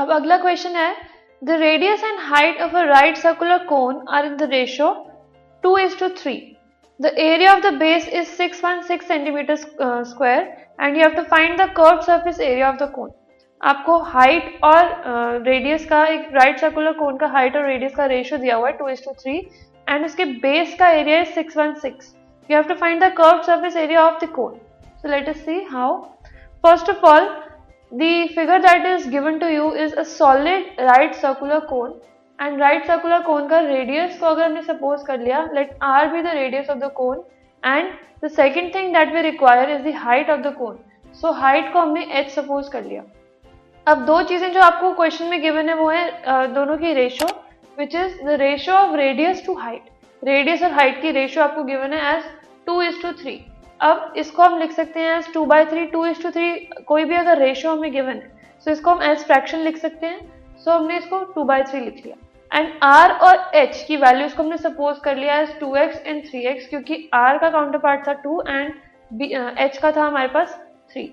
अब अगला क्वेश्चन है the radius and height of a right circular cone are in the ratio 2 is to 3. The area of the base is 616 centimeters uh, square and you have to find the curved surface area of the cone. आपको height और radius uh, का एक right circular cone का height और radius का ratio दिया हुआ है two is to three and उसके बेस का एरिया है six one six you have to find the curve surface area of the cone so let us see how first of all the figure that is given to you is a solid right circular cone. And right circular cone का radius को अगर हमने suppose कर लिया let R be the radius of the cone and the second thing that we require is the height of the cone so height को हमने H suppose कर लिया. अब दो चीज़ें जो आपको क्वेश्चन में गिवन है, वो है दोनों की ratio which is the ratio of radius to height radius और हाइट की रेशियो आपको गिवन है as two is to three अब इसको हम लिख सकते हैं as two by three two is to three कोई भी अगर रेशियो हमें गिवन है सो so इसको हम एज फ्रैक्शन लिख सकते हैं। सो so हमने इसको टू बाई थ्री लिख लिया। एंड आर और एच की वैल्यूज़ को हमने सपोज़ कर लिया as two X and three X क्योंकि आर का काउंटर पार्ट था टू एंड एच का था हमारे पास थ्री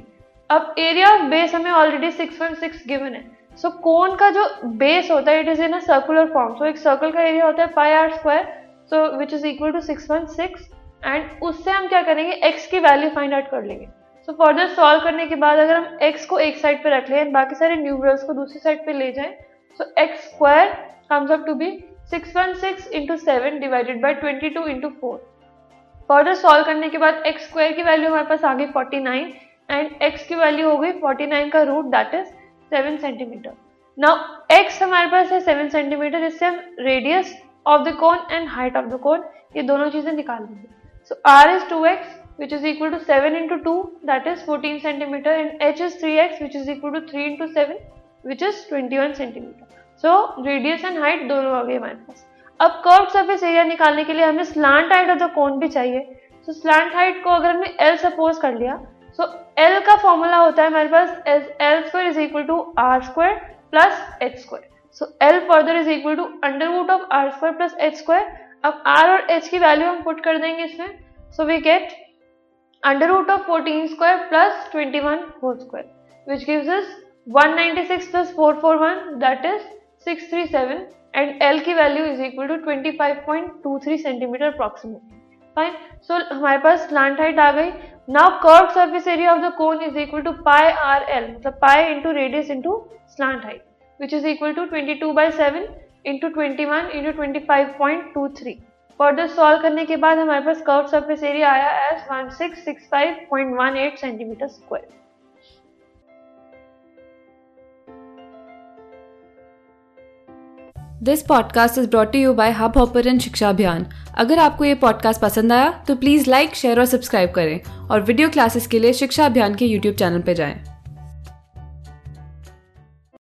अब एरिया ऑफ़ बेस हमें already six one six given है। सो so, कोन का जो बेस होता है it is in a circular form so एक सर्कल का एरिया होता है pi R square so which is equal to six one six and उससे हम क्या करेंगे? एक्स की वैल्यू फाइंड आउट कर लेंगे। सो फर्दर सॉल्व करने के बाद अगर हम एक्स को एक साइड पे रख लें, बाकी सारे न्यूमरल्स को दूसरी साइड पे ले जाएँ so X square comes up to six 616 into 7 divided by 22 into 4. Further solve करने के बाद एक्स स्क्वायर की वैल्यू हमारे पास आ गई 49 एंड एक्स की वैल्यू हो गई 49 का root that is seven centimeter now X हमारे पास है सेवन सेंटीमीटर इससे हम radius of the cone and height of the cone ये दोनों चीज़ें निकाल लेंगे so r is 2x which is equal to 7 into 2 that is 14 centimeter and h is 3x which is equal to 3 into 7 which is 21 centimeter. So radius and height दोनों आ गए हमारे पास अब कर्व सरफेस एरिया निकालने के लिए हमें slant height of the cone भी चाहिए सो स्लांट हाइट को अगर हमने एल सपोज़ कर लिया सो so, एल का फॉर्मूला होता है हमारे पास L square is equal to R square plus H square so L further is equal to under root of R square plus H square अब आर और H की value हम put कर देंगे इसमें so we get under root of fourteen square plus twenty one whole square which gives us 196 plus 441 that is 637 and L की value is equal to 25.23 centimeter approximately fine so हमारे पास slant height आ गई. Now curve surface area of the cone is equal to pi R L मतलब pi into radius into slant height which is equal to 22 two by seven into twenty one into twenty five point two three further solve करने के बाद हमारे पास curve surface area आया as one six six five point one eight centimeter square this podcast is brought you by Hub Hopper and Shiksha Abhiyan अगर आपको ये podcast पसंद आया तो प्लीज़ लाइक शेयर और सब्सक्राइब करें और वीडियो क्लासेस के लिए शिक्षा अभियान के यूट्यूब चैनल पर जाएँ।